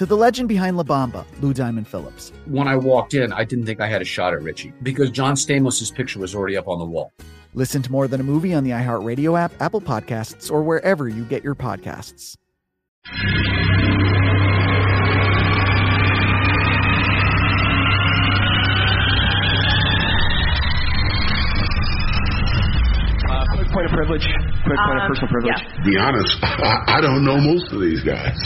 to the legend behind La Bamba, Lou Diamond Phillips. When I walked in, I didn't think I had a shot at Richie because John Stamos' picture was already up on the wall. Listen to More Than a Movie on the iHeartRadio app, Apple Podcasts, or wherever you get your podcasts. point of privilege. Quick point um, of personal privilege. Yeah. Be honest, I, I, don't know most of these guys.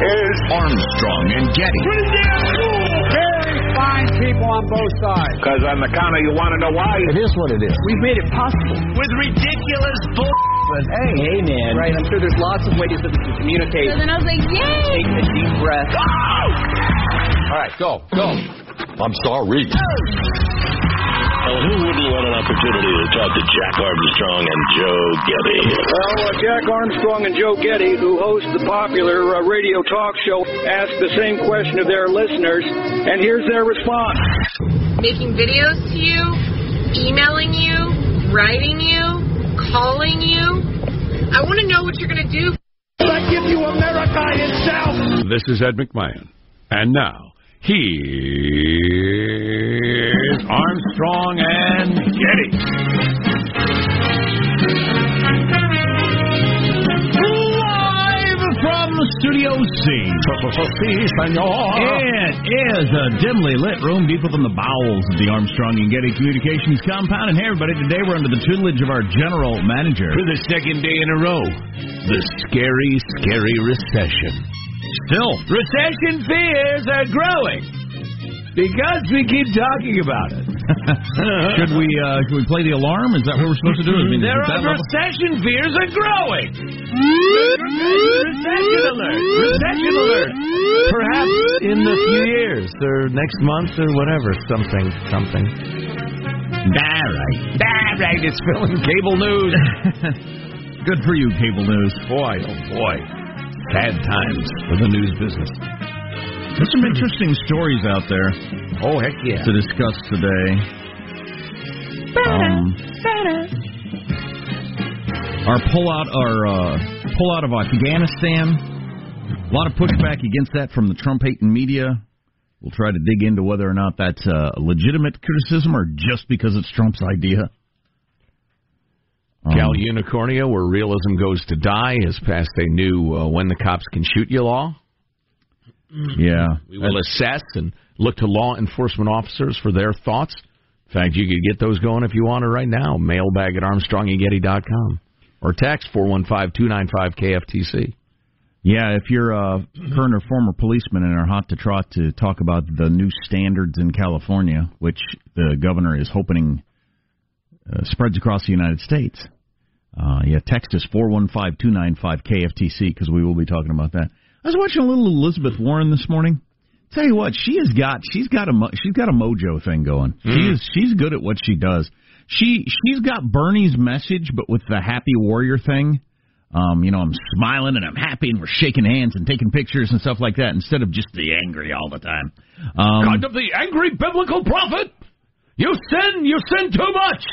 This is Armstrong and Getty. Pretty damn cool. Very fine people on both sides. Because on the counter, you want to know why? It is what it is. We've made it possible. With ridiculous bull. But hey, hey, man. Right, I'm sure there's lots of ways that we can communicate. So then I was like, yay! Take a deep breath. Go! All right, go, go. I'm sorry. Well, who wouldn't want an opportunity to talk to Jack Armstrong and Joe Getty? Well, uh, Jack Armstrong and Joe Getty, who host the popular uh, radio talk show, ask the same question of their listeners, and here's their response. Making videos to you, emailing you, writing you, calling you. I want to know what you're going to do. I give you America itself. This is Ed McMahon. And now, Here's Armstrong and Getty. Live from Studio C. It is a dimly lit room deep within the bowels of the Armstrong and Getty Communications compound. And hey, everybody, today we're under the tutelage of our general manager. For the second day in a row, the scary, scary recession. Still, recession fears are growing because we keep talking about it. should we uh, should we play the alarm? Is that what we're supposed to do? I mean, there are recession fears are growing. recession alert! Recession alert! Perhaps in the few years or next month or whatever, something, something. All right, all right. It's filling cable news. Good for you, cable news. Boy, oh boy. Sad times for the news business. There's some interesting stories out there. Oh heck yeah! To discuss today. Um, our pullout, our uh, pull out of Afghanistan. A lot of pushback against that from the Trump hating media. We'll try to dig into whether or not that's uh, legitimate criticism or just because it's Trump's idea. Um, Cal Unicornia, where realism goes to die, has passed a new uh, when the cops can shoot you law. Yeah. We will assess and look to law enforcement officers for their thoughts. In fact, you could get those going if you want to right now. Mailbag at armstrongandgetty.com or text 415-295-KFTC. Yeah, if you're a current or former policeman and are hot to trot to talk about the new standards in California, which the governor is hoping uh, spreads across the United States, uh, yeah, text us 415-295-KFTC because we will be talking about that. I was watching a little Elizabeth Warren this morning. Tell you what, she has got she's got a mo- she's got a mojo thing going. She Mm. is she's good at what she does. She she's got Bernie's message, but with the happy warrior thing. Um, you know, I'm smiling and I'm happy and we're shaking hands and taking pictures and stuff like that instead of just the angry all the time. Um, kind of the angry biblical prophet. You sin, you sin too much.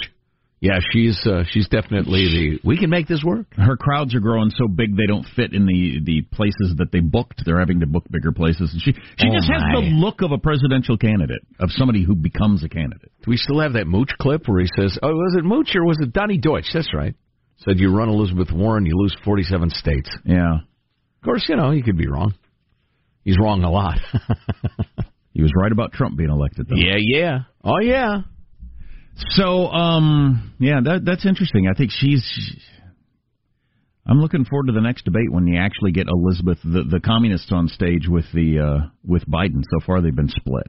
Yeah, she's uh, she's definitely the. We can make this work. her crowds are growing so big they don't fit in the the places that they booked. They're having to book bigger places. And she she Oh, just has the look of a presidential candidate, of somebody who becomes a candidate. Do we still have that Mooch clip where he says, "Oh, was it Mooch or was it Donny Deutsch?" That's right. Said you run Elizabeth Warren, you lose forty-seven states. Yeah. Of course, you know he could be wrong. He's wrong a lot. He was right about Trump being elected though. yeah, yeah. Oh, yeah. So, um, yeah, that that's interesting. I think she's. I'm looking forward to the next debate when you actually get Elizabeth, the the communists, on stage with the uh, with Biden. So far, they've been split,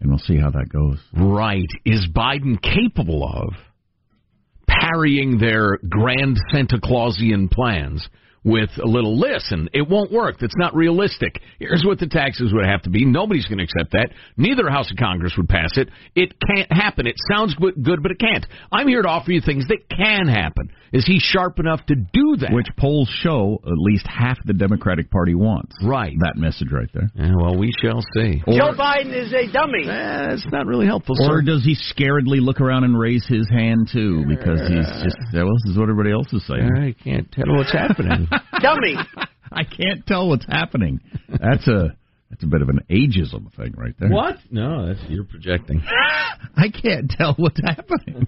and we'll see how that goes. Right. Is Biden capable of parrying their grand Santa Clausian plans with a little listen, it won't work. That's not realistic. Here's what the taxes would have to be. Nobody's going to accept that. Neither House of Congress would pass it. It can't happen. It sounds good, good, but it can't. I'm here to offer you things that can happen. Is he sharp enough to do that? Which polls show at least half the Democratic Party wants. Right. That message right there. Yeah, well, we shall see. Joe Biden is a dummy. Eh, that's not really helpful, Or sir. does he scaredly look around and raise his hand too because he's just well, this is what everybody else is saying. I can't tell what's happening. dummy. I can't tell what's happening. That's a that's a bit of an ageism thing right there. What? No, that's you're projecting. I can't tell what's happening.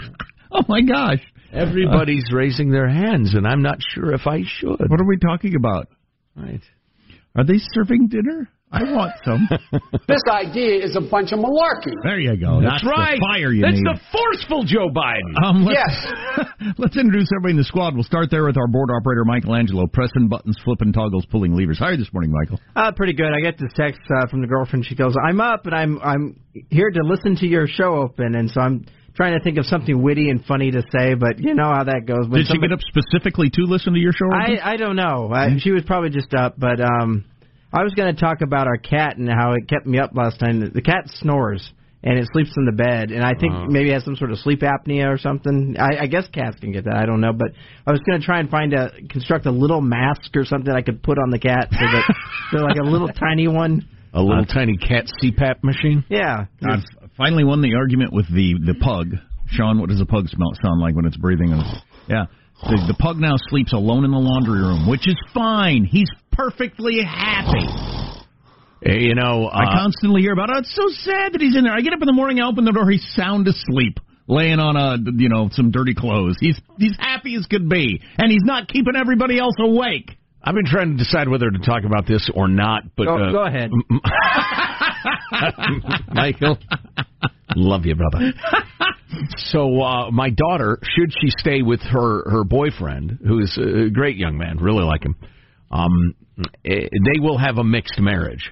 oh my gosh. Everybody's raising their hands, and I'm not sure if I should. What are we talking about? Right. Are they serving dinner? I want some. This idea is a bunch of malarkey. There you go. That's, the right. fire you That's need. the forceful Joe Biden. Um, let's, Yes. let's introduce everybody in the squad. We'll start there with our board operator, Michelangelo, pressing buttons, flipping toggles, pulling levers. How are you this morning, Michael? Uh, pretty good. I get this text uh, from the girlfriend. She goes, "I'm up and I'm I'm here to listen to your show open." And so I'm trying to think of something witty and funny to say, but you know how that goes. When Did she get up specifically to listen to your show? I I don't know. I, she was probably just up, but um, I was going to talk about our cat and how it kept me up last time. The cat snores and it sleeps in the bed, and I think Uh-huh. maybe it has some sort of sleep apnea or something. I, I guess cats can get that. I don't know, but I was going to try and find a construct a little mask or something I could put on the cat so that they're like a little tiny one. A little tiny cat CPAP machine. Yeah. I've finally won the argument with the the pug. Sean, what does a pug smell sound like when it's breathing? Yeah. The, the pug now sleeps alone in the laundry room, which is fine. He's perfectly happy. You know, uh, I constantly hear about, oh, it's so sad that he's in there. I get up in the morning, I open the door, he's sound asleep, laying on a, you know, some dirty clothes. He's he's happy as could be, and he's not keeping everybody else awake. I've been trying to decide whether to talk about this or not, but Go, uh, go ahead. Michael, love you, brother. So uh, my daughter, should she stay with her her boyfriend, who is a great young man, really like him, um, eh, they will have a mixed marriage.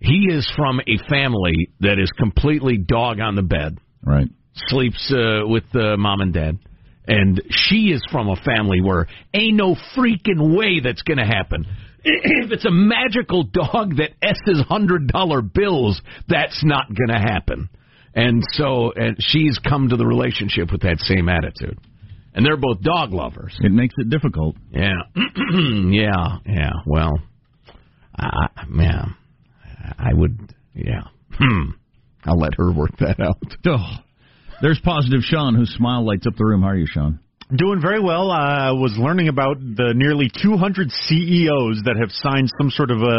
He is from a family that is completely dog on the bed, Right. sleeps uh, with uh, mom and dad. And she is from a family where ain't no freaking way that's going to happen. If it's a magical dog that S's hundred dollar bills, that's not going to happen. And so, and she's come to the relationship with that same attitude. And they're both dog lovers. It makes it difficult. Yeah, yeah, yeah. Well, I, I- man, I would, yeah. Hmm. I'll let her work that out. Oh. There's positive Sean, whose smile lights up the room. How are you, Sean? Doing very well. I was learning about the nearly 200 CEOs that have signed some sort of a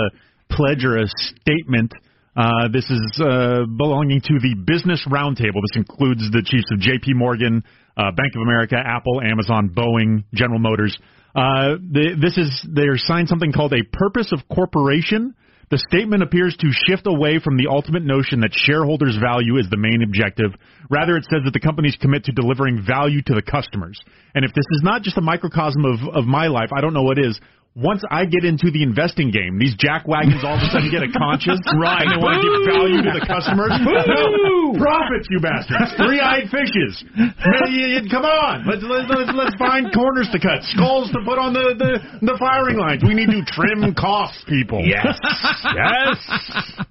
pledge or a statement Uh, this is uh, belonging to the Business Roundtable. This includes the chiefs of J.P. Morgan, uh, Bank of America, Apple, Amazon, Boeing, General Motors. Uh, the, this is they're signed something called a purpose of corporation. The statement appears to shift away from the ultimate notion that shareholders' value is the main objective. Rather, it says that the companies commit to delivering value to the customers. And if this is not just a microcosm of, of my life, I don't know what is once I get into the investing game, these jack wagons all of a sudden get a conscience, right? And they want to give value to the customers. No, profits, you bastards! Three-eyed fishes. Come on, let's let's, let's let's find corners to cut, skulls to put on the, the the firing lines. We need to trim costs, people. Yes, yes.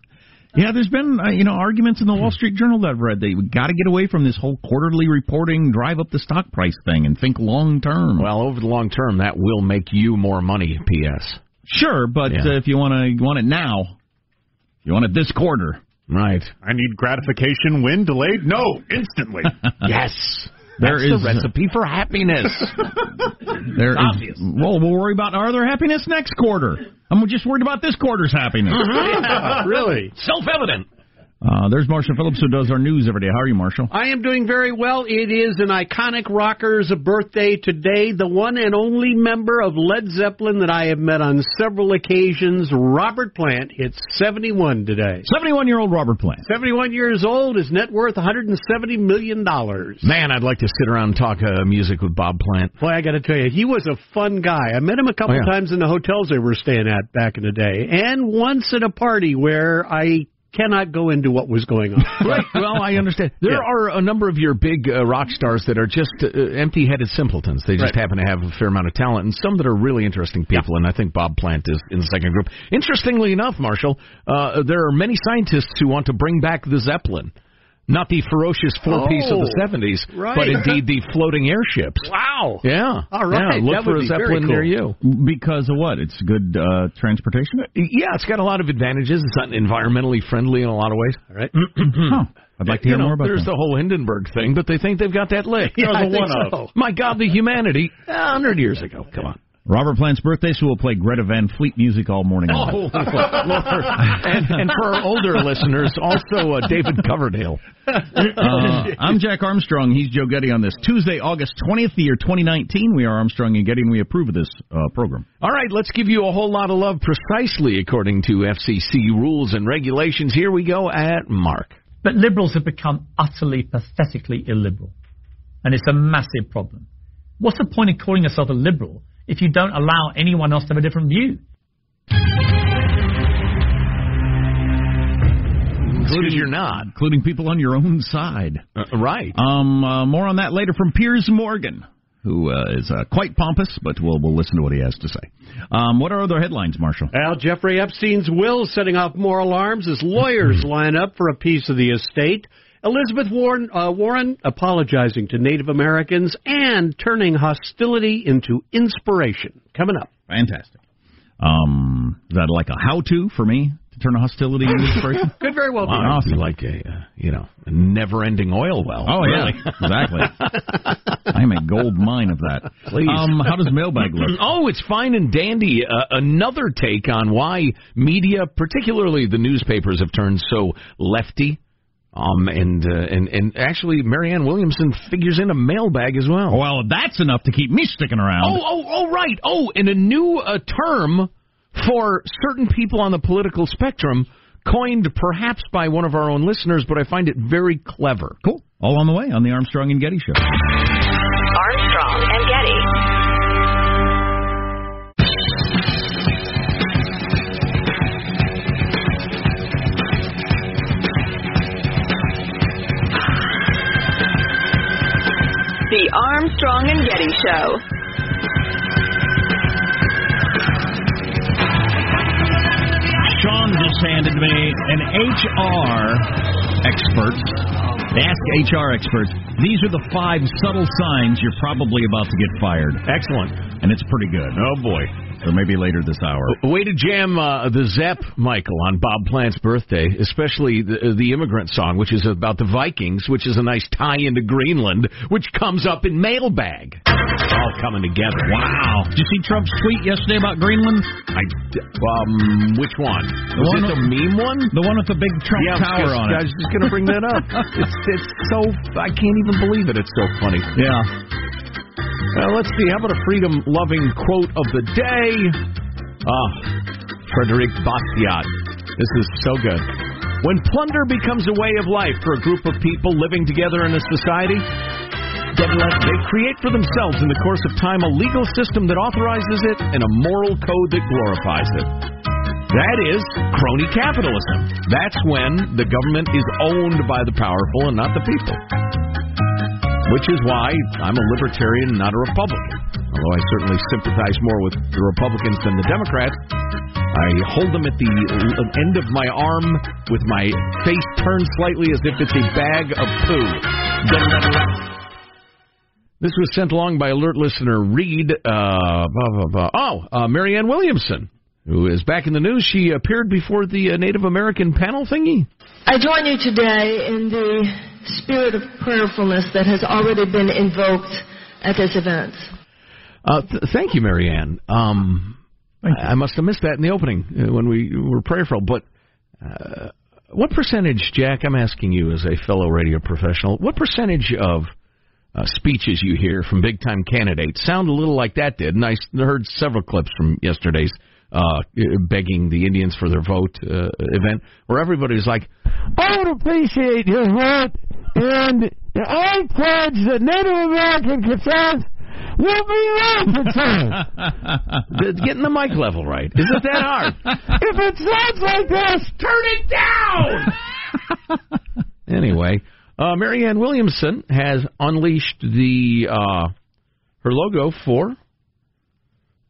Yeah, there's been uh, you know arguments in the Wall Street Journal that I've read. They got to get away from this whole quarterly reporting, drive up the stock price thing, and think long term. Well, over the long term, that will make you more money. P.S. Sure, but Yeah. uh, if you want to you want it now, you want it this quarter. Right. I need gratification. When delayed? No, instantly. yes. There That's is- the recipe for happiness. There is- Obvious. well, we'll worry about our other happiness next quarter. I'm just worried about this quarter's happiness. Mm-hmm. really? Self-evident. Uh, there's Marshall Phillips who does our news every day. How are you, Marshall? I am doing very well. It is an iconic rocker's birthday today. The one and only member of Led Zeppelin that I have met on several occasions, Robert Plant, hits 71 today. 71 year old Robert Plant. 71 years old, his net worth $170 million. Man, I'd like to sit around and talk uh, music with Bob Plant. Boy, I got to tell you, he was a fun guy. I met him a couple Oh, yeah. times in the hotels they were staying at back in the day, and once at a party where I cannot go into what was going on. Right. Well, I understand. There Yeah. are a number of your big uh, rock stars that are just uh, empty-headed simpletons. They just Right. happen to have a fair amount of talent, and some that are really interesting people. And I think Bob Plant is in the second group. Interestingly enough, Marshall, uh, there are many scientists who want to bring back the Zeppelin. Not the ferocious four-piece of the Oh, 70s, right. but indeed the floating airships. Wow. Yeah. All right. Yeah, look That for a Zeppelin cool. near you. Because of what? It's good uh, transportation. Yeah, it's got a lot of advantages. It's not environmentally friendly in a lot of ways. All right. Huh. I'd like to hear You know, more about There's that. the whole Hindenburg thing, but they think they've got that licked. Yeah, I think one-off. so. My God, the humanity. A hundred years ago. Come on. Robert Plant's birthday, so we'll play Greta Van Fleet music all morning. Oh, long. Lord. And, and for our older listeners, also uh, David Coverdale. Uh, I'm Jack Armstrong. He's Joe Getty on this Tuesday, August 20th, the year 2019. We are Armstrong and Getty, and we approve of this uh, program. All right, let's give you a whole lot of love precisely according to FCC rules and regulations. Here we go at Mark. But liberals have become utterly, pathetically illiberal. And it's a massive problem. What's the point of calling yourself a liberal if you don't allow anyone else to have a different view? Including you're not. Including people on your own side. Uh, right. Um, uh, more on that later from Piers Morgan, who uh, is uh, quite pompous, but we'll, we'll listen to what he has to say. Um, what are other headlines, Marshall? Well, Jeffrey Epstein's will setting off more alarms as lawyers line up for a piece of the estate. Elizabeth Warren, uh, Warren apologizing to Native Americans and turning hostility into inspiration. Coming up. Fantastic. Um, is that like a how-to for me to turn a hostility into inspiration? Could very well be. Wow, it'd like a, uh, you know, a never-ending oil well. Oh yeah, exactly. I'm a gold mine of that. Please. Um, how does mailbag look? Oh, it's fine and dandy. Uh, another take on why media, particularly the newspapers, have turned so lefty. Um, and, uh, and and actually, Marianne Williamson figures in a mailbag as well. Well, that's enough to keep me sticking around. Oh, oh, oh, right. Oh, and a new uh, term for certain people on the political spectrum, coined perhaps by one of our own listeners, but I find it very clever. Cool. All on the way on the Armstrong and Getty Show. Armstrong and Getty Show. Sean just handed me an HR expert. Ask HR experts, these are the five subtle signs you're probably about to get fired. Excellent. And it's pretty good. Oh, boy. Or maybe later this hour. Way to jam uh, the Zepp, Michael, on Bob Plant's birthday, especially the, the immigrant song, which is about the Vikings, which is a nice tie into Greenland, which comes up in mailbag. all coming together. Wow. Did you see Trump's tweet yesterday about Greenland? I um, which one? The Was one it the meme one? The one with the big Trump yeah, tower on I was just going to bring that up. it's it's so I can't even believe it. It's so funny. Yeah. Uh, let's see. How about a freedom-loving quote of the day? Ah, Frederic Bastiat. This is so good. When plunder becomes a way of life for a group of people living together in a society, they create for themselves in the course of time a legal system that authorizes it and a moral code that glorifies it. That is crony capitalism. That's when the government is owned by the powerful and not the people. Which is why I'm a libertarian, not a Republican. Although I certainly sympathize more with the Republicans than the Democrats. I hold them at the end of my arm with my face turned slightly as if it's a bag of poo. This was sent along by alert listener Reed. Uh, blah, blah, blah. Oh, uh, Marianne Williamson, who is back in the news. She appeared before the uh, Native American panel thingy. I join you today in the spirit of prayerfulness that has already been invoked at this event. Uh, th- thank you, Marianne. Um, I, I must have missed that in the opening uh, when we were prayerful. But uh, what percentage, Jack? I'm asking you as a fellow radio professional. What percentage of uh, speeches you hear from big time candidates sound a little like that did? And I heard several clips from yesterday's uh, begging the Indians for their vote uh, event, where everybody's like, I would appreciate your vote, and I pledge that Native American concerns will be concerns. "Th- "Getting the mic level right isn't that hard." if it sounds like this, turn it down. Anyway, uh, Marianne Williamson has unleashed the uh, her logo for.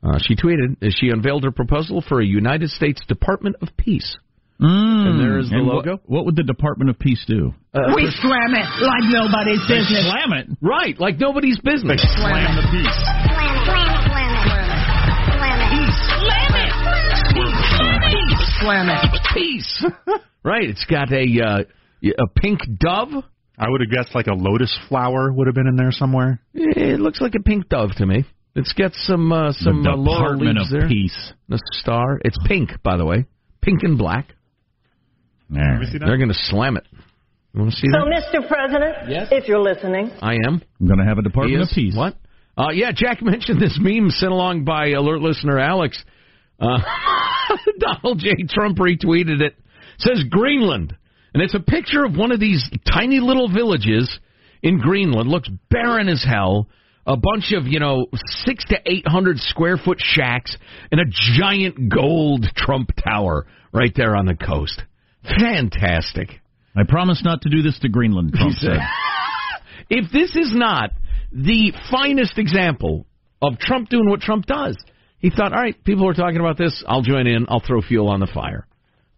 Uh, she tweeted as she unveiled her proposal for a United States Department of Peace. Mm. And there's the And what- logo. What, would the Department of Peace do? Uh, we slam it like nobody's business. Slam it. Right, like nobody's business. They Slam the peace. Slam it. Peace. right, it's got a uh, a pink dove. I would have guessed like a lotus flower would have been in there somewhere. It looks like a pink dove to me. It's get some uh, some the uh, laurel Department leaves of there. Peace. The star. It's pink, by the way, pink and black. There. They're going to slam it. You want to see So, that? Mr. President, Yes? if you're listening, I am. I'm going to have a Department of? Peace. What? Uh, yeah, Jack mentioned this meme sent along by alert listener Alex. Uh, Donald J. Trump retweeted it. it. says Greenland, and it's a picture of one of these tiny little villages in Greenland. Looks barren as hell. A bunch of you know six to eight hundred square foot shacks and a giant gold Trump tower right there on the coast. Fantastic. I promise not to do this to Greenland, Trump said. if this is not the finest example of Trump doing what Trump does, he thought, all right, people are talking about this. I'll join in. I'll throw fuel on the fire.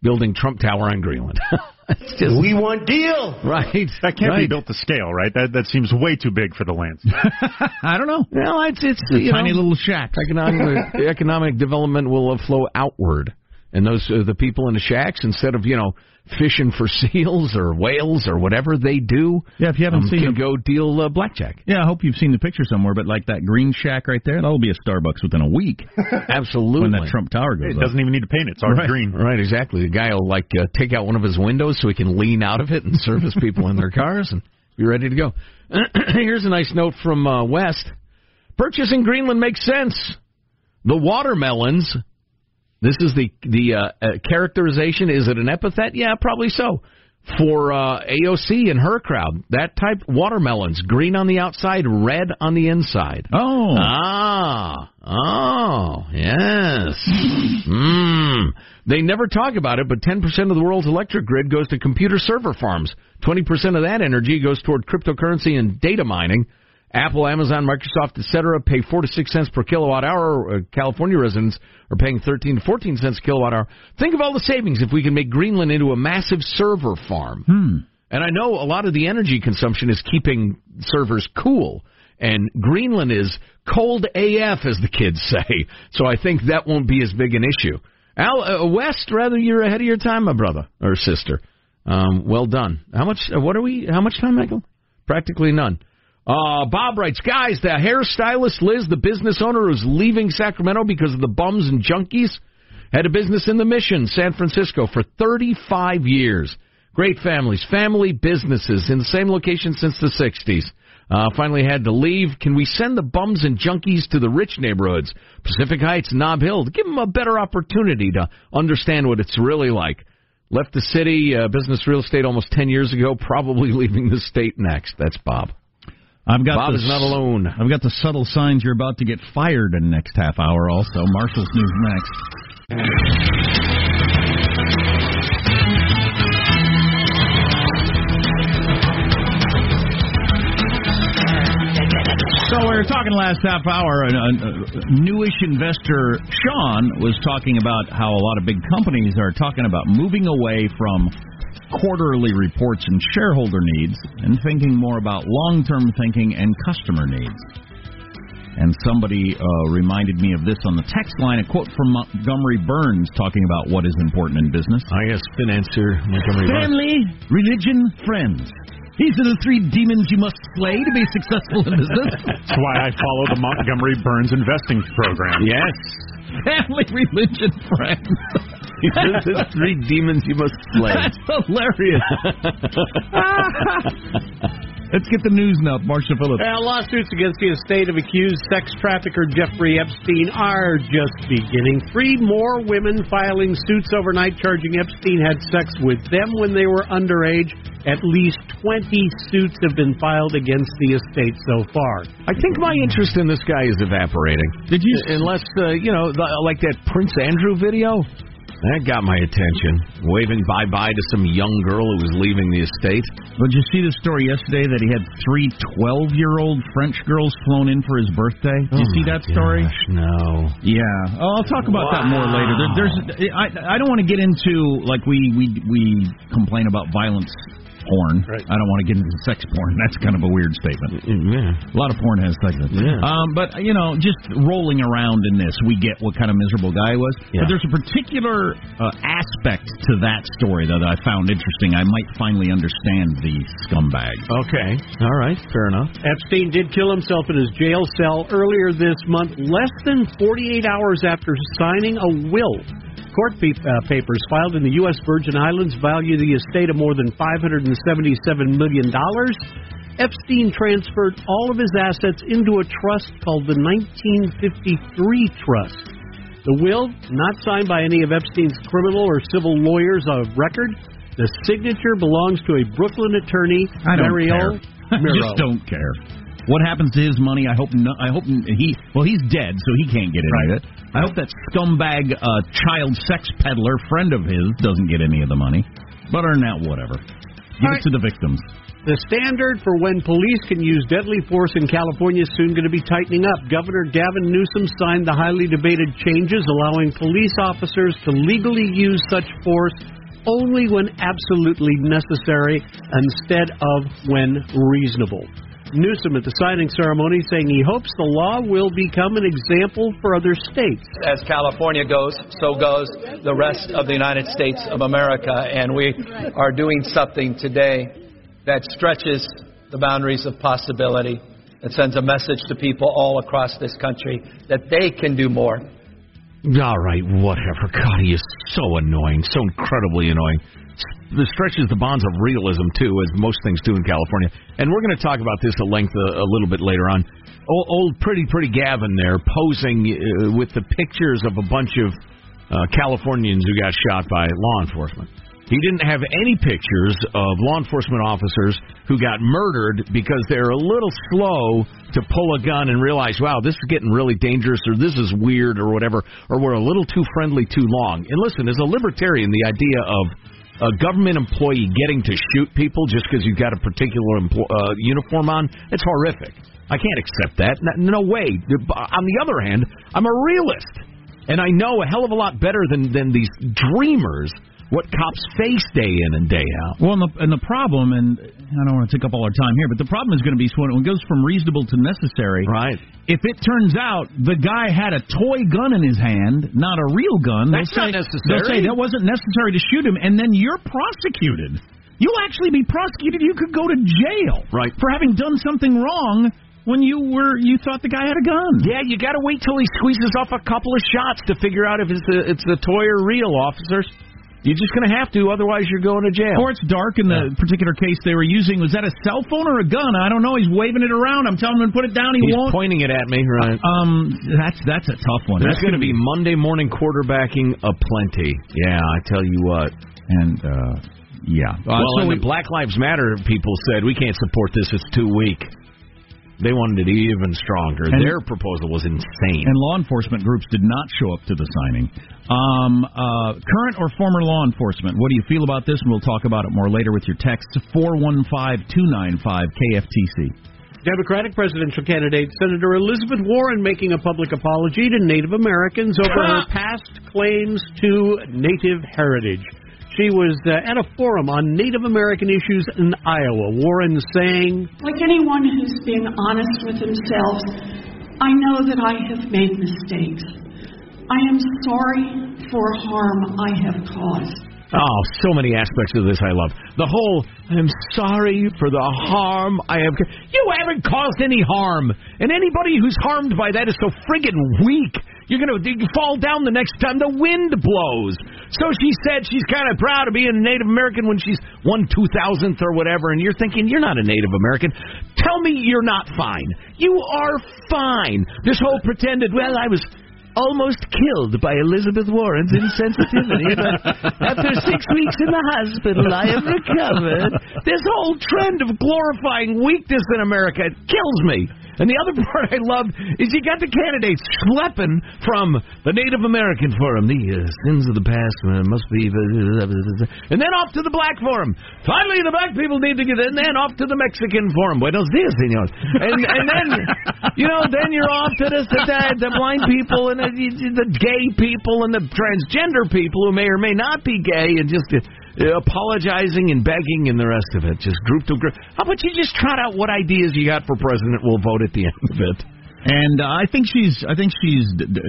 Building Trump Tower on Greenland. it's just, We want deal. Right. That can't be built to scale, right? That that seems way too big for the lands. I don't know. Well, it's it's The you tiny know, little shacks. economic economic development will uh, flow outward, and those uh, the people in the shacks instead of you know fishing for seals or whales or whatever they do. Yeah, if you haven't um, seen can the- go deal uh, blackjack. Yeah, I hope you've seen the picture somewhere, but like that green shack right there, that'll be a Starbucks within a week Absolutely. when that Trump Tower goes It up. doesn't even need to paint it. It's already right, green. Right, exactly. The guy will like uh, take out one of his windows so he can lean out of it and service people in their cars and be ready to go. Here's a nice note from uh, West. Purchasing Greenland makes sense. The watermelons. This is the the uh, uh, characterization. Is it an epithet? Yeah, probably so. For uh, AOC and her crowd, that type watermelons, green on the outside, red on the inside. Oh, Ah, oh, yes. Mmm. They never talk about it, but 10% of the world's electric grid goes to computer server farms. 20% of that energy goes toward cryptocurrency and data mining. Apple, Amazon, Microsoft, etc. pay 4 to 6 cents per kilowatt hour. Uh, California residents are paying 13 to 14 cents a kilowatt hour. Think of all the savings if we can make Greenland into a massive server farm. Hmm. And I know a lot of the energy consumption is keeping servers cool. And Greenland is cold AF, as the kids say. So I think that won't be as big an issue. Al, uh, West, rather you're ahead of your time, my brother or sister. Um, well done. How much? Uh, what are we? How much time, Michael? Practically none. Uh, Bob writes, guys, the hairstylist Liz, the business owner who's leaving Sacramento because of the bums and junkies, had a business in the Mission, San Francisco, for 35 years. Great families, family businesses in the same location since the 60s. Uh, finally had to leave. Can we send the bums and junkies to the rich neighborhoods, Pacific Heights, Nob Hill, to give them a better opportunity to understand what it's really like? Left the city, uh, business real estate almost 10 years ago, probably leaving the state next. That's Bob. I've got Bob the, is not alone. I've got the subtle signs you're about to get fired in the next half hour. Also, Marshall's news next. So we were talking last half hour, and a, a newish investor Sean was talking about how a lot of big companies are talking about moving away from quarterly reports and shareholder needs and thinking more about long-term thinking and customer needs. And somebody uh, reminded me of this on the text line, a quote from Montgomery Burns talking about what is important in business. I guess financer Montgomery Burns. Family, religion, friends. These are the three demons you must slay to be successful in business. That's why I follow the Montgomery Burns investing program. Yes. Family, religion, friends. These are the three demons you must slay. That's hilarious. Let's get the news now, Marshall Phillips. Uh, lawsuits against the estate of accused sex trafficker Jeffrey Epstein are just beginning. Three more women filing suits overnight charging Epstein had sex with them when they were underage. At least 20 suits have been filed against the estate so far. I think my interest in this guy is evaporating. Did you? Unless, uh, you know, the, like that Prince Andrew video. That got my attention. Waving bye bye to some young girl who was leaving the estate. Did you see the story yesterday that he had three 12 year old French girls flown in for his birthday? Did you Oh see that story? gosh, no. Yeah. Oh, I'll talk about that more later. There, there's I I don't want to get into like we we we complain about violence porn. Right. I don't want to get into sex porn. That's kind of a weird statement. Yeah. A lot of porn has sex. in it. Yeah. Um, but you know, just rolling around in this, we get what kind of miserable guy he was. Yeah. But there's a particular uh, aspect to that story that I found interesting. I might finally understand the scumbag. Okay. All right. Fair enough. Epstein did kill himself in his jail cell earlier this month, less than 48 hours after signing a will. Court uh, papers filed in the U.S. Virgin Islands value the estate of more than $577 million. Epstein transferred all of his assets into a trust called the 1953 Trust. The will, not signed by any of Epstein's criminal or civil lawyers of record, the signature belongs to a Brooklyn attorney, I don't Mario care. Miro. just don't care. What happens to his money? I hope. No, I hope he. Well, he's dead, so he can't get any of it. I hope that scumbag uh, child sex peddler friend of his doesn't get any of the money. But than that, whatever. Give it to the victims. The standard for when police can use deadly force in California is soon going to be tightening up. Governor Gavin Newsom signed the highly debated changes allowing police officers to legally use such force only when absolutely necessary instead of when reasonable. Newsom at the signing ceremony saying he hopes the law will become an example for other states. As California goes, so goes the rest of the United States of America. And we are doing something today that stretches the boundaries of possibility. It sends a message to people all across this country that they can do more. All right, whatever. God, he is so annoying, so incredibly annoying. This stretches the bonds of realism too, as most things do in California. And we're going to talk about this at length a, a little bit later on. Old, old pretty pretty Gavin there posing uh, with the pictures of a bunch of uh, Californians who got shot by law enforcement. He didn't have any pictures of law enforcement officers who got murdered because they're a little slow to pull a gun and realize, wow, this is getting really dangerous or this is weird or whatever, or we're a little too friendly too long. And listen, as a libertarian, the idea of a government employee getting to shoot people just because you've got a particular empl- uh, uniform on, it's horrific. I can't accept that. No, no way. On the other hand, I'm a realist. And I know a hell of a lot better than, than these dreamers what cops face day in and day out. Well, and the, and the problem, and I don't want to take up all our time here, but the problem is going to be when it goes from reasonable to necessary. Right. If it turns out the guy had a toy gun in his hand, not a real gun, That's they'll say, not necessary. They'll say that wasn't necessary to shoot him, and then you're prosecuted. you'll actually be prosecuted. You could go to jail right. for having done something wrong when you were you thought the guy had a gun. Yeah, you got to wait till he squeezes off a couple of shots to figure out if it's a, it's a toy or real, officers. You're just going to have to, otherwise you're going to jail. Or it's dark in the particular case they were using. Was that a cell phone or a gun? I don't know. He's waving it around. I'm telling him to put it down. He He's won't. pointing it at me, right? Um, that's that's a tough one. There's That's going to be Monday morning quarterbacking aplenty. Yeah, I tell you what. And uh, yeah. well, so we- the Black Lives Matter people said we can't support this. It's too weak. They wanted it even stronger. And- Their proposal was insane. And law enforcement groups did not show up to the signing. Um, uh, current or former law enforcement, what do you feel about this? And we'll talk about it more later with your text 415 295 KFTC. Democratic presidential candidate Senator Elizabeth Warren making a public apology to Native Americans over her past claims to Native heritage. She was uh, at a forum on Native American issues in Iowa. Warren saying, Like anyone who's being honest with themselves, I know that I have made mistakes. I am sorry for harm I have caused. Oh, so many aspects of this I love. The whole I'm sorry for the harm I have. You haven't caused any harm, and anybody who's harmed by that is so friggin' weak. You're gonna you fall down the next time the wind blows. So she said she's kind of proud of being a Native American when she's one two thousandth or whatever, and you're thinking you're not a Native American. Tell me you're not fine. You are fine. This whole pretended. Well, I was almost killed by Elizabeth Warren's insensitivity. After six weeks in the hospital, I have recovered. This whole trend of glorifying weakness in America kills me. And the other part I love is you got the candidates schlepping from the Native American Forum, the uh, sins of the past uh, must be, and then off to the Black Forum. Finally, the black people need to get, and then off to the Mexican Forum. Buenos dias, senor. And and then, you know, then you're off to the the, the blind people and the, the gay people and the transgender people who may or may not be gay and just. Uh, apologizing and begging and the rest of it, just group to group. How about you just trot out what ideas you got for president? We'll vote at the end of it. And uh, I think she's I think she's d- d-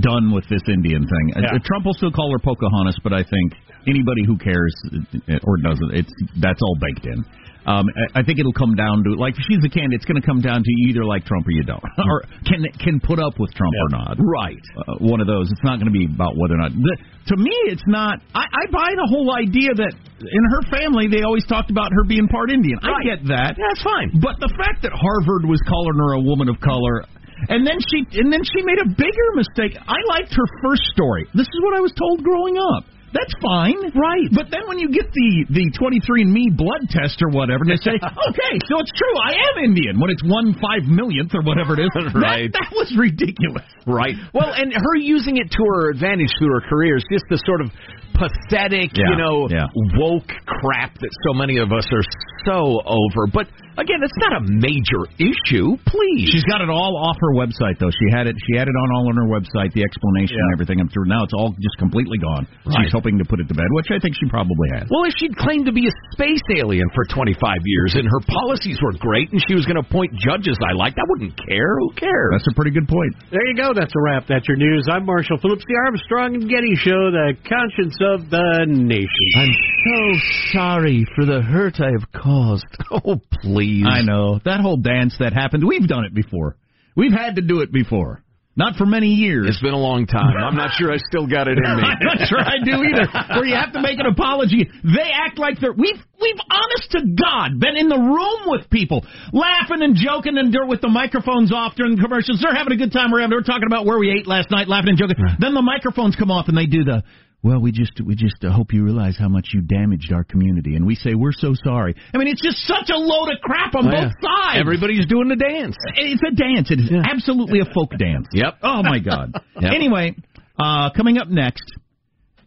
done with this Indian thing. Uh, Trump will still call her Pocahontas, but I think anybody who cares uh, or doesn't, it's that's all baked in. Um, I think it'll come down to like if she's the candidate, it's going to come down to you either like Trump or you don't, or can can put up with Trump or not. Right. Uh, one of those. It's not going to be about whether or not. The, to me, it's not. I, I buy the whole idea that in her family they always talked about her being part Indian. I get that. That's fine. But the fact that Harvard was calling her a woman of color, and then she and then she made a bigger mistake. I liked her first story. This is what I was told growing up. That's fine, right? But then when you get the the 23andMe blood test or whatever, and they say, okay, so it's true, I am Indian when it's one five millionth or whatever it is. Right. That, that was ridiculous. Right. Well, and her using it to her advantage through her career is just the sort of pathetic, Yeah, you know, yeah. woke crap that so many of us are so over. But again, it's not a major issue. Please. She's got it all off her website though. She had it. She had it on all on her website, the explanation and everything. I'm through now it's all just completely gone. Right. She's hoping to put it to bed, which I think she probably has. Well, if she'd claimed to be a space alien for 25 years and her policies were great and she was going to appoint judges I liked, I wouldn't care. Who cares? That's a pretty good point. There you go. That's a wrap. That's your news. I'm Marshall Phillips, the Armstrong and Getty Show, the conscience of the nation. I'm so sorry for the hurt I have caused. Oh, please. I know that whole dance that happened. We've done it before. We've had to do it before. Not for many years. It's been a long time. I'm not sure I still got it in me. I'm not sure I do either. Where you have to make an apology. They act like they're we've we've honest to God been in the room with people laughing and joking and dur- with the microphones off during the commercials. They're having a good time. We're having, we're talking about where we ate last night, laughing and joking. Then the microphones come off and they do the well, we just we just uh, hope you realize how much you damaged our community, and we say we're so sorry. I mean, it's just such a load of crap on Oh, both yeah. sides. Everybody's doing the dance. It's a dance. It is absolutely a folk dance. Yep. Oh my God. Yep. Anyway, uh, coming up next,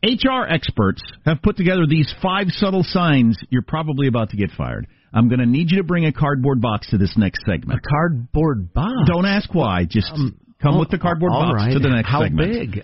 HR experts have put together these five subtle signs you're probably about to get fired. I'm going to need you to bring a cardboard box to this next segment. A cardboard box. Don't ask why. Just come with the cardboard box right. to the next How segment. big?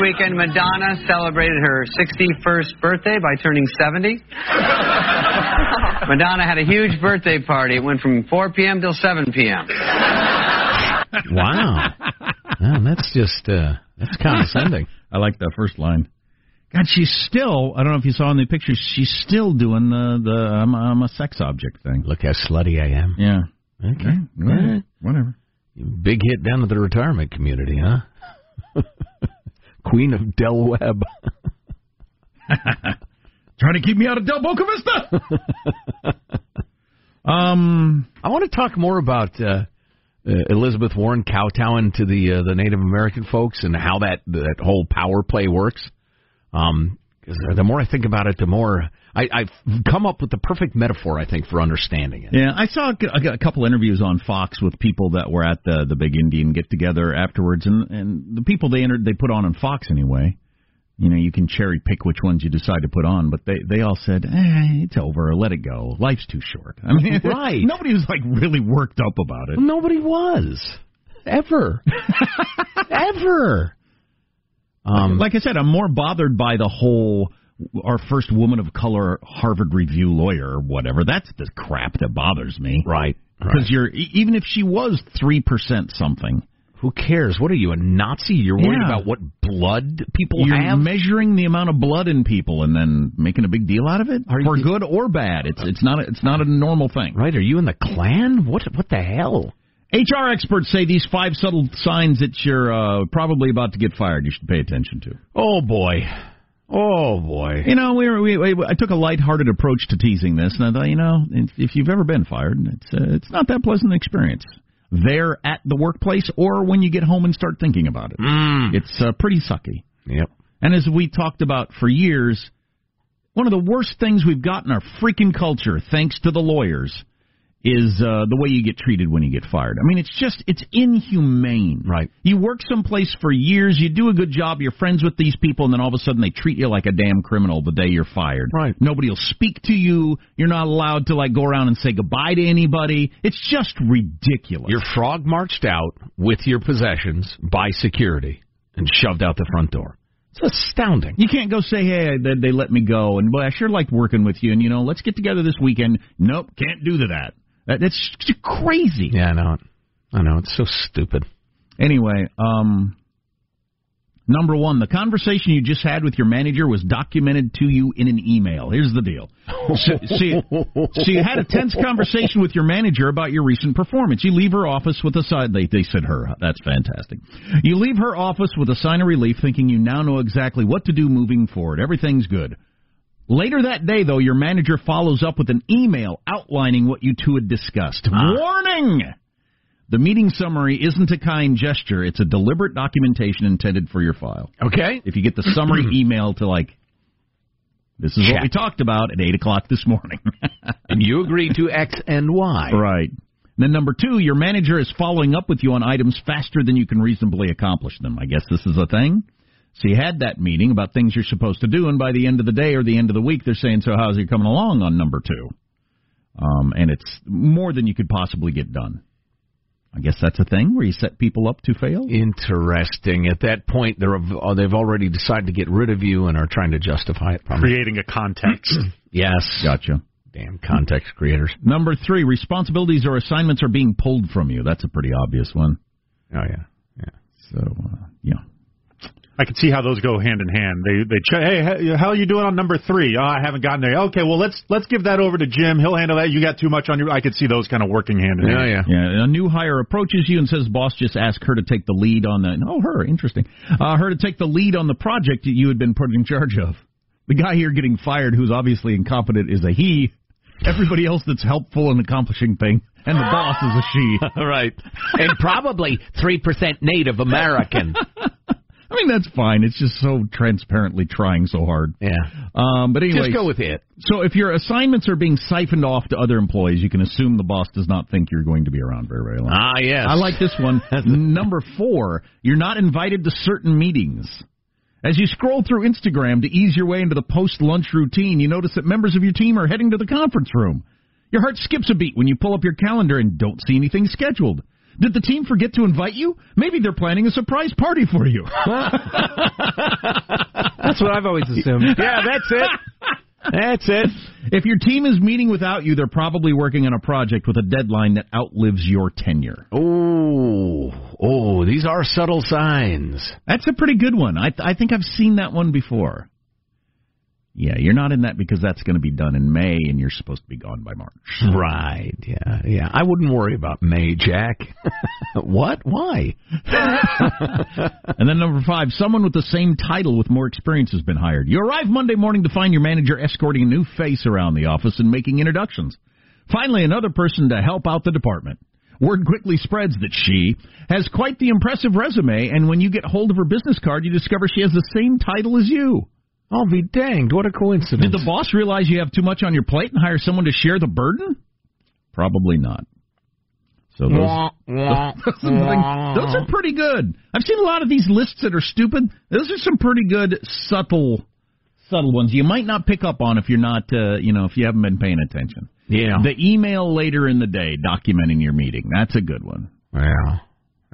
Weekend, Madonna celebrated her 61st birthday by turning 70. Madonna had a huge birthday party. It went from 4 p.m. till 7 p.m. Wow. Man, that's just uh, that's condescending. I like that first line. God, she's still. I don't know if you saw in the pictures. She's still doing the the I'm, I'm a sex object thing. Look how slutty I am. Yeah. Okay. Yeah, whatever. Big hit down to the retirement community, huh? Queen of Del Webb. Trying to keep me out of Del Boca Vista. um, I want to talk more about uh, uh, Elizabeth Warren kowtowing to the uh, the Native American folks and how that that whole power play works. Um, 'cause the more I think about it, the more I, I've come up with the perfect metaphor. I think for understanding it. Yeah, I saw a, a couple interviews on Fox with people that were at the the big Indian get together afterwards, and and the people they entered they put on on Fox anyway. You know, you can cherry pick which ones you decide to put on, but they they all said, eh, "It's over, let it go. Life's too short." I mean, Right. Nobody was like really worked up about it. Nobody was ever, ever. Um, like I said, I'm more bothered by the whole our first woman of color Harvard Review lawyer or whatever. That's the crap that bothers me. Right. Because you're e- even if she was three percent something. Who cares? What are you, a Nazi? You're worried Yeah. about what blood people You're have? measuring the amount of blood in people and then making a big deal out of it Are for you- good or bad. It's it's not a, it's not a normal thing. Right? Are you in the Klan? What what the hell? HR experts say these five subtle signs that you're uh, probably about to get fired. You should pay attention to. Oh boy. Oh boy. You know, we, were, we, we I took a lighthearted approach to teasing this, and I thought, you know, if if you've ever been fired, it's uh, it's not that pleasant an experience there at the workplace or when you get home and start thinking about it. It's uh, pretty sucky. Yep. And as we talked about for years, one of the worst things we've got in our freaking culture, thanks to the lawyers, is uh, the way you get treated when you get fired. I mean, it's just it's inhumane. Right. You work someplace for years, you do a good job, you're friends with these people, and then all of a sudden they treat you like a damn criminal the day you're fired. Right. Nobody will speak to you. You're not allowed to like go around and say goodbye to anybody. It's just ridiculous. You're frog marched out with your possessions by security and shoved out the front door. It's astounding. You can't go say, hey, they, they let me go, and boy, I sure liked working with you, and you know, let's get together this weekend. Nope, can't do that. That that's crazy. Yeah, I know. I know. It's so stupid. Anyway, um, number one, the conversation you just had with your manager was documented to you in an email. Here's the deal. So, so, you, so you had a tense conversation with your manager about your recent performance. You leave her office with a sigh. They, they said her. That's fantastic. You leave her office with a sign of relief, thinking you now know exactly what to do moving forward. Everything's good. Later that day, though, your manager follows up with an email outlining what you two had discussed. Ah. Warning! The meeting summary isn't a kind gesture. It's a deliberate documentation intended for your file. Okay. If you get the summary email to like, this is what we talked about at 8 o'clock this morning. And you agree to X and Y. right. Then number two, your manager is following up with you on items faster than you can reasonably accomplish them. I guess this is a thing. So you had that meeting about things you're supposed to do, and by the end of the day or the end of the week, they're saying, "So how's it coming along on number two? Um, and it's more than you could possibly get done. I guess that's a thing where you set people up to fail. Interesting. At that point, they're uh, they've already decided to get rid of you and are trying to justify it. Probably. Creating a context. Yes. Gotcha. Damn context creators. Number three, responsibilities or assignments are being pulled from you. That's a pretty obvious one. Oh yeah. Yeah. So uh, yeah. I can see how those go hand in hand. They they ch- hey how are you doing on number three? Oh, I haven't gotten there. Okay, well let's let's give that over to Jim. He'll handle that. You got too much on your. I could see those kind of working hand in hand. Yeah, yeah, Yeah. a new hire approaches you and says, "Boss, just ask her to take the lead on the." Oh, her, interesting. Uh, her to take the lead on the project that you had been put in charge of. The guy here getting fired, who's obviously incompetent, is a he. Everybody else that's helpful in accomplishing thing, and the boss is a she. right. And probably three percent Native American. I mean, that's fine. It's just so transparently trying so hard. Yeah. Um, but anyway, Just go with it. So if your assignments are being siphoned off to other employees, you can assume the boss does not think you're going to be around very, very long. Ah, yes. I like this one. Number four, you're not invited to certain meetings. As you scroll through Instagram to ease your way into the post lunch routine, you notice that members of your team are heading to the conference room. Your heart skips a beat when you pull up your calendar and don't see anything scheduled. Did the team forget to invite you? Maybe they're planning a surprise party for you. That's what I've always assumed. Yeah, that's it. That's it. If your team is meeting without you, they're probably working on a project with a deadline that outlives your tenure. Oh, oh, these are subtle signs. That's a pretty good one. I I think I've seen that one before. Yeah, you're not in that because that's going to be done in May and you're supposed to be gone by March. Right. Yeah. Yeah. I wouldn't worry about May, Jack. what? Why? and then number five, someone with the same title with more experience has been hired. You arrive Monday morning to find your manager escorting a new face around the office and making introductions. Finally, another person to help out the department. Word quickly spreads that she has quite the impressive resume, and when you get hold of her business card, you discover she has the same title as you. I'll be danged. What a coincidence. Did the boss realize you have too much on your plate and hire someone to share the burden? Probably not. So those, those, those are pretty good. I've seen a lot of these lists that are stupid. Those are some pretty good subtle subtle ones you might not pick up on if you're not uh, you know if you haven't been paying attention. Yeah. The email later in the day documenting your meeting. That's a good one. Yeah.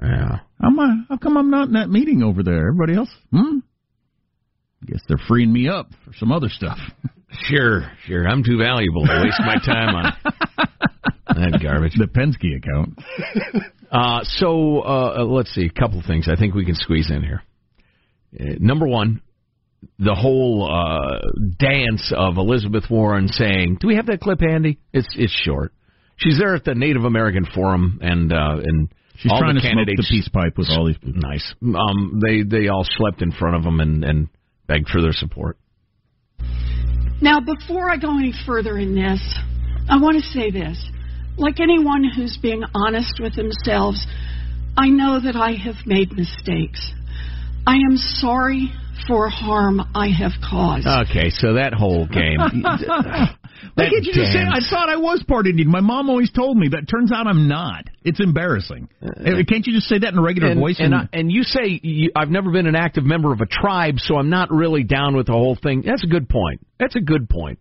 Yeah. How, am I, how come I'm not in that meeting over there? Everybody else? Hmm? Guess they're freeing me up for some other stuff. Sure, sure. I'm too valuable to waste my time on that garbage. The Penske account. Uh, so uh, let's see, a couple things I think we can squeeze in here. Uh, number one, the whole uh, dance of Elizabeth Warren saying, "Do we have that clip handy?" It's it's short. She's there at the Native American Forum, and uh, and She's all trying the to smoke the peace pipe with all these people. Nice. Um, they they all slept in front of them and and begged for their support. Now, before I go any further in this, I want to say this. Like anyone who's being honest with themselves, I know that I have made mistakes. I am sorry for harm I have caused. Okay, so that whole game. Why can't you just say, I thought I was part Indian? My mom always told me, but it turns out I'm not. It's embarrassing. Uh, can't you just say that in a regular and, voice? And, I, and you say you, I've never been an active member of a tribe, so I'm not really down with the whole thing. That's a good point. That's a good point.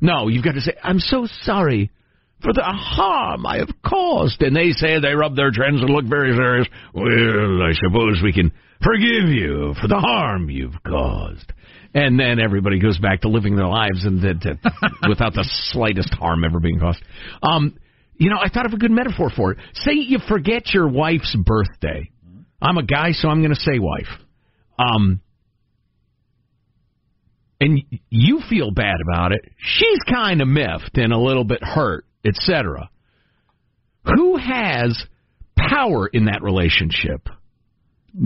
No, you've got to say I'm so sorry for the harm I have caused. And they say they rub their chins and look very serious. Well, I suppose we can forgive you for the harm you've caused. And then everybody goes back to living their lives and that, that without the slightest harm ever being caused. Um, you know, I thought of a good metaphor for it. Say you forget your wife's birthday. I'm a guy, so I'm going to say wife. Um, and you feel bad about it. She's kind of miffed and a little bit hurt, etc. Who has power in that relationship?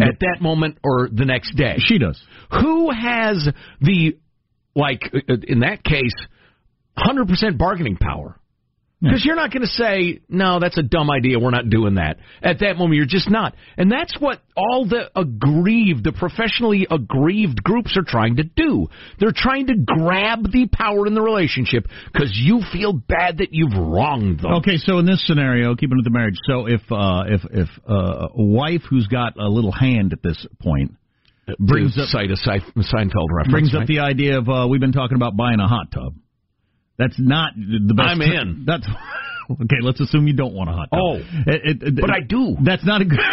At that moment or the next day? She does. Who has the, like, uh, in that case, 100% bargaining power? Because you're not going to say, no, that's a dumb idea. We're not doing that. At that moment, you're just not. And that's what all the aggrieved, the professionally aggrieved groups are trying to do. They're trying to grab the power in the relationship because you feel bad that you've wronged them. Okay, so in this scenario, keeping with the marriage, so if uh, if if uh, a wife who's got a little hand at this point brings up cite a Seinfeld reference. brings up right? the idea of uh, we've been talking about buying a hot tub. That's not the best. I'm in. That's okay. Let's assume you don't want a hot tub. Oh, It- it- but I do. That's not a good.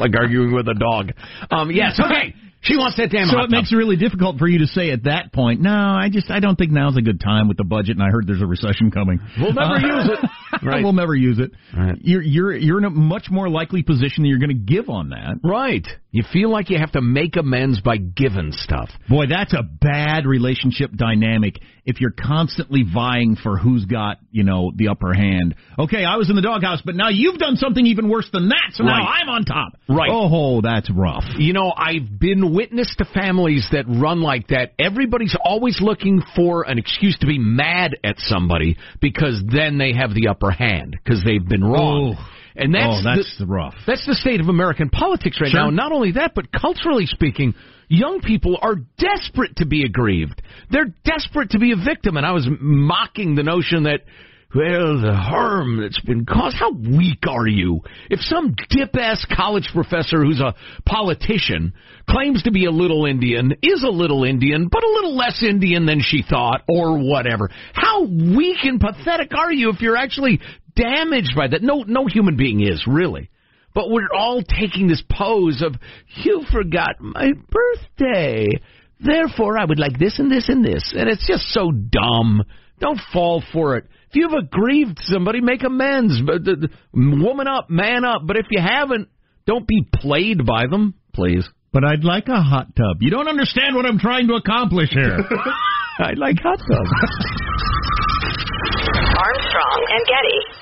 like arguing with a dog. Um, yes, okay. She wants that damn so it makes it really difficult for you to say at that point. No, I just I don't think now's a good time with the budget, and I heard there's a recession coming. We'll never use it. Right. we'll never use it. Right. You're you're you're in a much more likely position that you're going to give on that. Right. You feel like you have to make amends by giving stuff. Boy, that's a bad relationship dynamic if you're constantly vying for who's got, you know, the upper hand. Okay, I was in the doghouse, but now you've done something even worse than that, so now I'm on top. Right. Oh, that's rough. You know, I've been witness to families that run like that. Everybody's always looking for an excuse to be mad at somebody because then they have the upper hand because they've been wrong. Oh. And that's, oh, that's the, rough. that's the state of American politics right Sure. now. Not only that, but culturally speaking, young people are desperate to be aggrieved. They're desperate to be a victim. And I was mocking the notion that, well, the harm that's been caused. How weak are you? If some dip ass college professor who's a politician claims to be a little Indian, is a little Indian, but a little less Indian than she thought, or whatever. How weak and pathetic are you if you're actually damaged by that. No, no human being is really. But we're all taking this pose of you forgot my birthday. Therefore, I would like this and this and this, and it's just so dumb. Don't fall for it. If you've aggrieved somebody, make amends. But woman up, man up. But if you haven't, don't be played by them, please. But I'd like a hot tub. You don't understand what I'm trying to accomplish here. I'd like hot tubs. Armstrong and Getty.